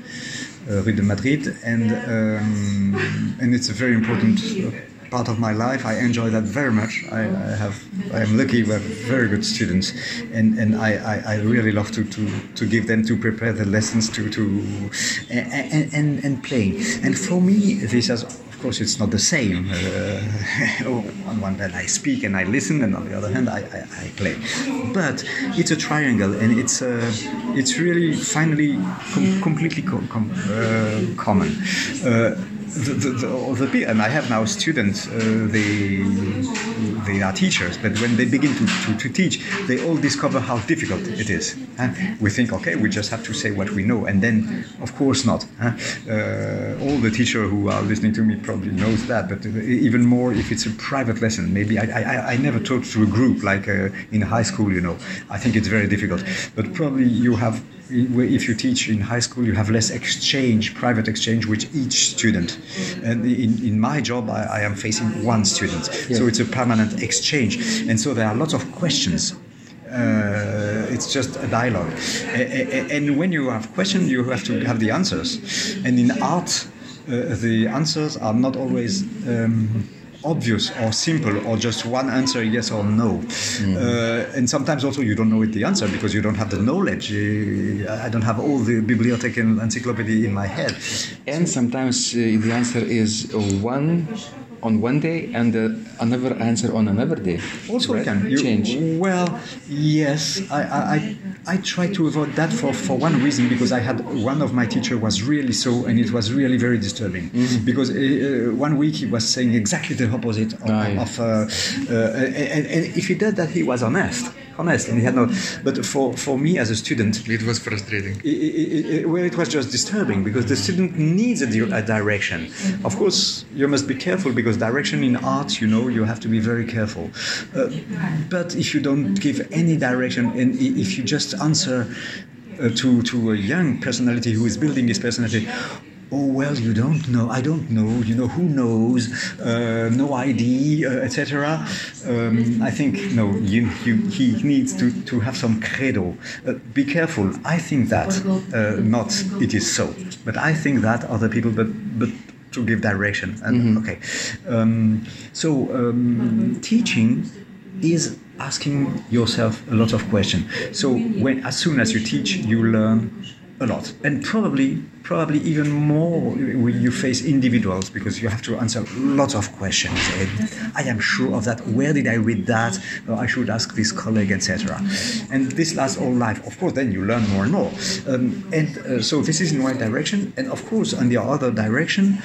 uh, Rue de Madrid, and, um, and it's a very important uh, part of my life. I enjoy that very much. I, I have, I am lucky we have very good students, and, and I, I, I really love to, to, to give them to prepare the lessons to, to and, and, and playing. And for me, this has of course, it's not the same. Uh, (laughs) on one hand, I speak and I listen, and on the other hand, I, I, I play. But it's a triangle, and it's uh, it's really finally com- completely com- com- uh, common. Uh, the, the, the, the, and I have now students. Uh, they they are teachers, but when they begin to, to, to teach, they all discover how difficult it is. huh? We think, okay, we just have to say what we know, and then, of course, not. huh? Uh, all the teachers who are listening to me probably knows that, but even more if it's a private lesson. Maybe I, I, I never taught to a group like uh, in high school. You know, I think it's very difficult. But probably you have if you teach in high school, you have less exchange, private exchange with each student. And in, in my job, I, I am facing one student. So it's a permanent exchange. And so there are lots of questions. Uh, it's just a dialogue. And when you have questions, you have to have the answers. And in art, uh, the answers are not always. Um, obvious or simple or just one answer yes or no. Uh, and sometimes also you don't know it the answer because you don't have the knowledge. I don't have all the bibliothèque and encyclopedia in my head. And sometimes uh, the answer is one on one day and uh, another answer on another day. also right? can you, change. well yes I, I i i try to avoid that for for one reason because i had one of my teacher was really so and it was really very disturbing because uh, uh, one week he was saying exactly the opposite of, Ah, yeah. of uh, uh, and, and if he did that he was honest honest and he had no but for for me as a student It was frustrating. it, it, it, well, it was just disturbing because the student needs a, di- a direction. Of course, you must be careful because direction in art, you know, you have to be very careful. Uh, but if you don't give any direction and if you just answer uh, to, to a young personality who is building his personality, Oh well, you don't know. I don't know. You know who knows? Uh, no ID, uh, etc. Um, I think no. You, you, he needs to, to have some credo. Uh, be careful. I think that uh, not it is so, but I think that other people, but but to give direction. And okay, um, so um, teaching is asking yourself a lot of questions. So when as soon as you teach, you learn a lot, and probably probably even more when you face individuals because you have to answer lots of questions. And I am sure of that. Where did I read that? I should ask this colleague, etc. And this lasts all life. Of course, then you learn more and more. Um, and uh, so this is in one direction. And of course, on the other direction,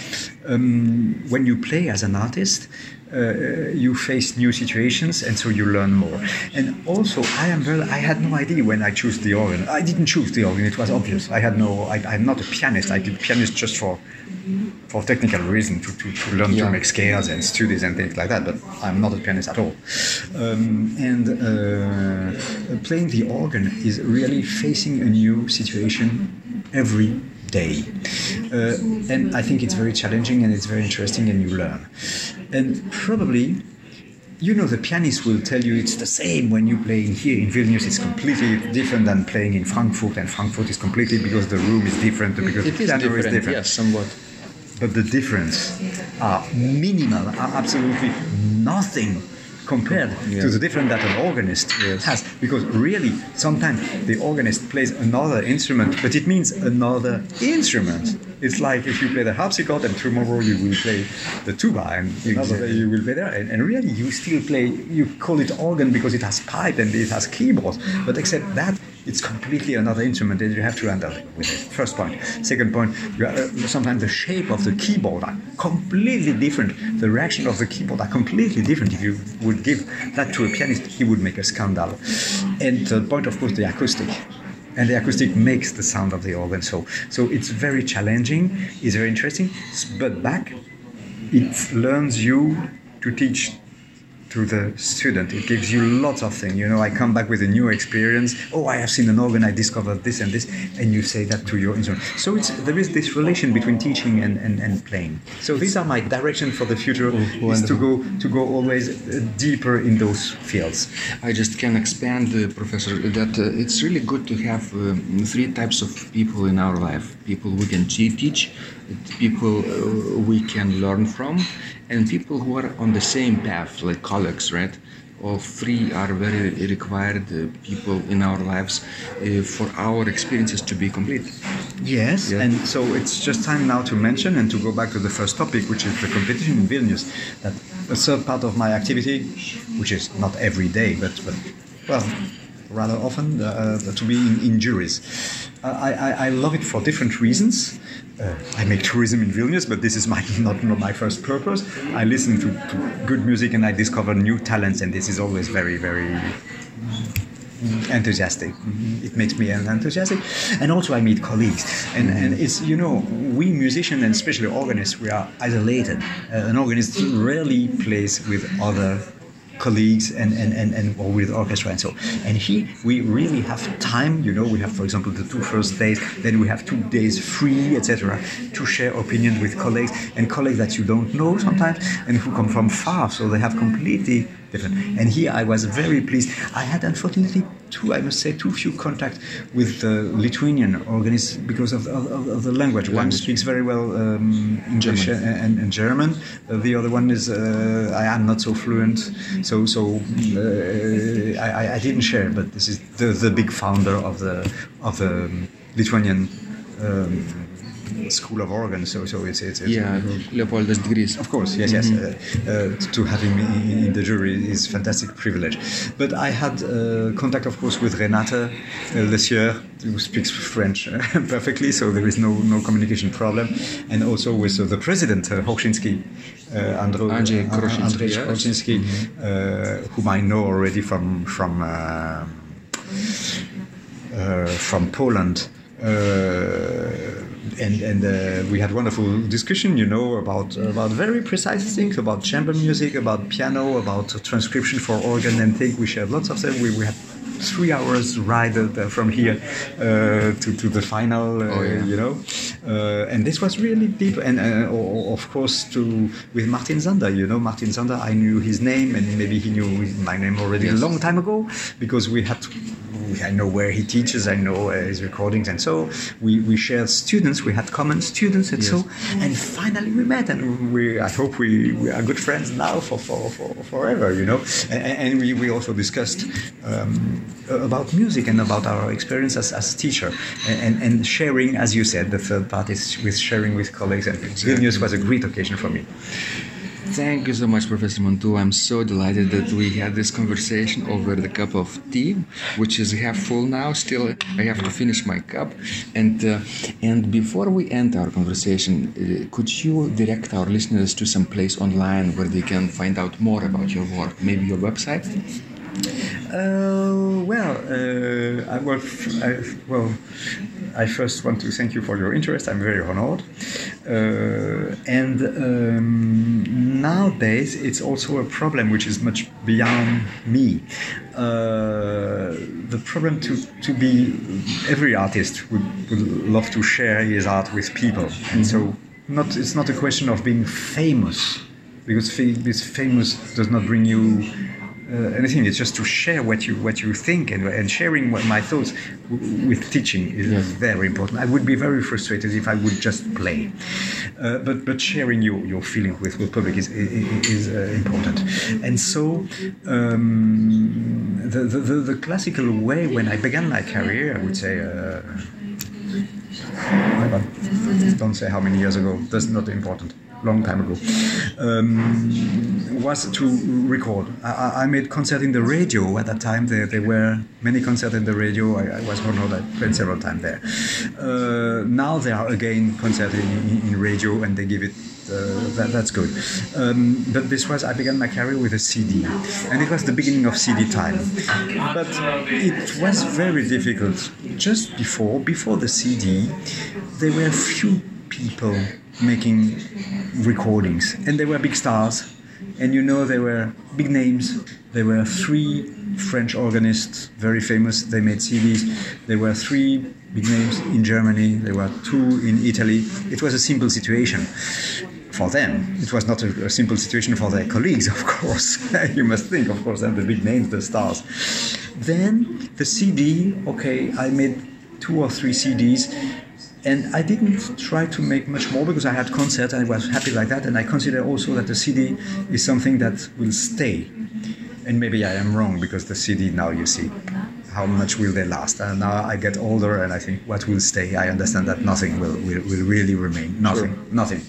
um, when you play as an artist, uh, you face new situations and so you learn more and also i am very i had no idea when i chose the organ i didn't choose the organ it was obvious i had no I, i'm not a pianist pianist. I did pianist just for for technical reason to, to, to learn Yeah. to make scales and studies and things like that. But I'm not a pianist at all. Um, and uh, playing the organ is really facing a new situation every day. Uh, and I think it's very challenging and it's very interesting and you learn. And probably you know the pianist will tell you it's the same when you play in here in Vilnius it's completely different than playing in Frankfurt and Frankfurt is completely because the room is different because It the is piano different, is different yes, somewhat. but the difference are minimal, are absolutely nothing compared to the difference that an organist uh, has. Because really, sometimes the organist plays another instrument, but it means another instrument. It's like if you play the harpsichord and tomorrow you will play the tuba and another day you will play there. And, and really, you still play, you call it organ because it has pipe and it has keyboards. But except that, it's completely another instrument that you have to handle with it. First point. Second point, uh, sometimes the shape of the keyboard are completely different. The reaction of the keyboard are completely different. If you would give that to a pianist, he would make a scandal. And third point, of course, the acoustic. And the acoustic makes the sound of the organ. So, so it's very challenging. It's very interesting. But back, it learns you to teach to the student. It gives you lots of things. You know, I come back with a new experience. Oh, I have seen an organ. I discovered this and this, and you say that to your instrument. So it's there is this relation between teaching and, and, and playing. So these are my direction for the future: is to go to go always uh, deeper in those fields. I just can expand, uh, Professor, that uh, it's really good to have um, three types of people in our life people we can te- teach, people uh, we can learn from, and people who are on the same path, like colleagues, right? All three are very required uh, people in our lives uh, for our experiences to be complete. Yes, Yeah. and so it's just time now to mention and to go back to the first topic, which is the competition in Vilnius. That a third part of my activity, which is not every day, but, but well, rather often, uh, to be in, in juries. I, I, I love it for different reasons. Uh, I make tourism in Vilnius, but this is my, (laughs) not, not my first purpose. I listen to, to good music and I discover new talents, and this is always very, very enthusiastic. It makes me enthusiastic, and also I meet colleagues. And, and it's you know we musicians and especially organists we are isolated. Uh, an organist rarely plays with other colleagues and, and, and, and or with orchestra and so. And here we really have time you know we have for example the two first days then we have two days free etc to share opinions with colleagues and colleagues that you don't know sometimes and who come from far. So they have completely different. And here i was very pleased. I had unfortunately two i must say too few contact with the lithuanian organists because of, of, of- the language one Language. speaks very well um, english German. and, and, german Uh, the other one is uh, i am not so fluent so so uh, I, I- didn't share but this is the, the big founder of the of the lithuanian um, school of organ so so it's it's, it's Yeah, Leopoldas Digrys. of course, yes, yes. Uh, uh, to have him in, in the jury is fantastic privilege. But I had uh, contact, of course, with renata uh, Lesieur, who speaks French uh, (laughs) perfectly, so there is no no communication problem, and also with uh, the president, uh, Hochschinsky, uh, Andro, Andrzej Chorosiński, Andrzej yes. Chorosiński, uh, whom I know already from from. Uh, uh, from Poland. And and uh, we had wonderful discussion, you know, about about very precise things about chamber music, about piano, about transcription for organ and things. We shared lots of them. We, we had three hours ride uh, from here uh, to to the final, uh, Oh, yeah. you know, uh, and this was really deep. And uh, of course, to with Martin Sander, you know, Martin Sander, I knew his name, and maybe he knew my name already a long time ago because we had. I know where he teaches. I know uh, his recordings, and so we, we shared students. We had common students, and so and finally we met, and we I hope we, we are good friends now for, for, for forever, you know. And, and we, we also discussed um, about music and about our experience as, as a teacher, and, and, sharing, as you said, the third part is with sharing with colleagues, and Vilnius was a great occasion for me. Thank you so much, Professor Mantoux. I'm so delighted that we had this conversation over the cup of tea, which is half full now. Still, I have to finish my cup. And uh, and before we end our conversation, uh, could you direct our listeners to some place online where they can find out more about your work? Maybe your website? Uh, well, uh, I, well, I, well, I first want to thank you for your interest. I'm very honored. Uh, and um, nowadays, it's also a problem which is much beyond me. Uh, the problem to, to be every artist would, would love to share his art with people, and so not it's not a question of being famous because this famous does not bring you anything. It's just to share what you what you think and, and sharing what my thoughts w- with teaching is very important. I would be very frustrated if I would just play, uh, but but sharing your, your feeling with the public is is, is uh, important. And so um, the, the, the the classical way when I began my career, I would say. Uh. Don't say how many years ago. That's not important. Long time ago. Um, was to record. I, I- made concert in the radio at that time. There, there were many concerts in the radio. I, I was honored. I played several times there. Uh, now there are again concerts in, in, in radio, and they give it. Uh, that, that's good. Um, but this was I began my career with a CD, and it was the beginning of CD time. But it was very difficult. Just before before the CD, there were few people making recordings, and they were big stars. And you know, they were big names. There were three French organists, very famous. They made CDs. There were three big names in Germany. There were two in Italy. It was a simple situation for them. It was not a, a simple situation for their colleagues, (laughs) of course. (laughs) you must think, of course, and the big names, the stars. Then the CD, okay, I made two or three CDs. And I didn't try to make much more because I had concerts and I was happy like that. And I consider also that the CD is something that will stay. And maybe I am wrong because the CD now you see how much will they last. And now I get older and I think what will stay. I understand that nothing will, will, will really remain. Nothing, nothing.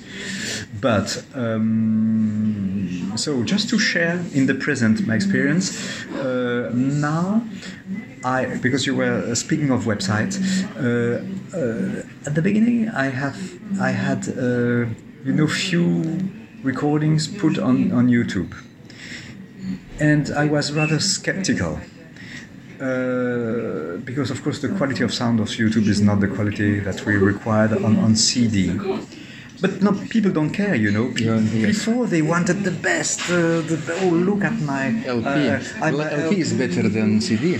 But um, so just to share in the present my experience, uh, now I because you were uh, speaking of websites. Uh, uh, at the beginning, I have I had you know few recordings put on on YouTube, and I was rather skeptical. Uh, because of course the quality of sound of YouTube is not the quality that we required on, on CD. But no, people don't care, you know. Yeah. Before they wanted the best. Uh, the, oh, look at my LP. uh, I'm LP is better than CD,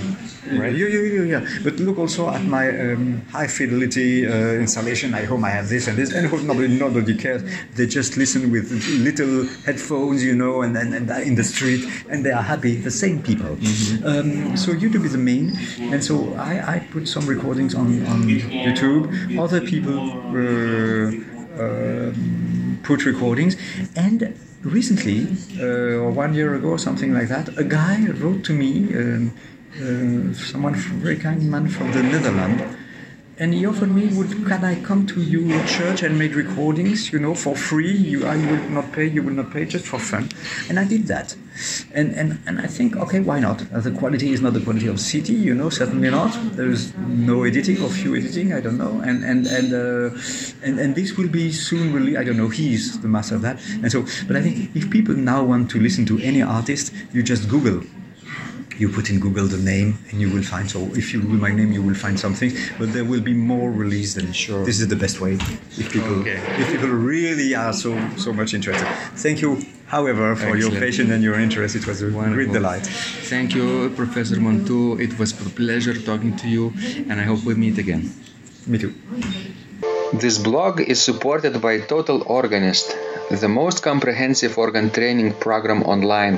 right? yeah, yeah, yeah, yeah. But look also at my um, high fidelity uh, installation. I hope I have this and this, and hope nobody, nobody cares. They just listen with little headphones, you know, and, and, and in the street, and they are happy. The same people. Um, so YouTube is the main, and so I, I put some recordings on, on YouTube. Other people. Um, put recordings. And recently uh, or one year ago or something like that a guy wrote to me um, uh, someone very kind man from the Netherlands and he offered me would can I come to your church and make recordings you know for free? You I will not pay you will not pay just for fun. And I did that. And and, and I think okay why not? The quality is not the quality of CD you know certainly not. There is no editing or few editing I don't know. And and and uh, and, and this will be soon really I don't know he's the master of that. And so but I think if people now want to listen to any artist you just Google you put in Google the name and you will find. So if you Google my name, you will find something. But there will be more release than Sure. this is the best way if people Okay. if people really are so so much interested. Thank you, however, for your Excellent. patience and your interest. It was a great delight. Thank you, Professor Mantoux. It was a pleasure talking to you, and I hope we meet again. Me too. This blog is supported by Total Organist, the most comprehensive organ training program online,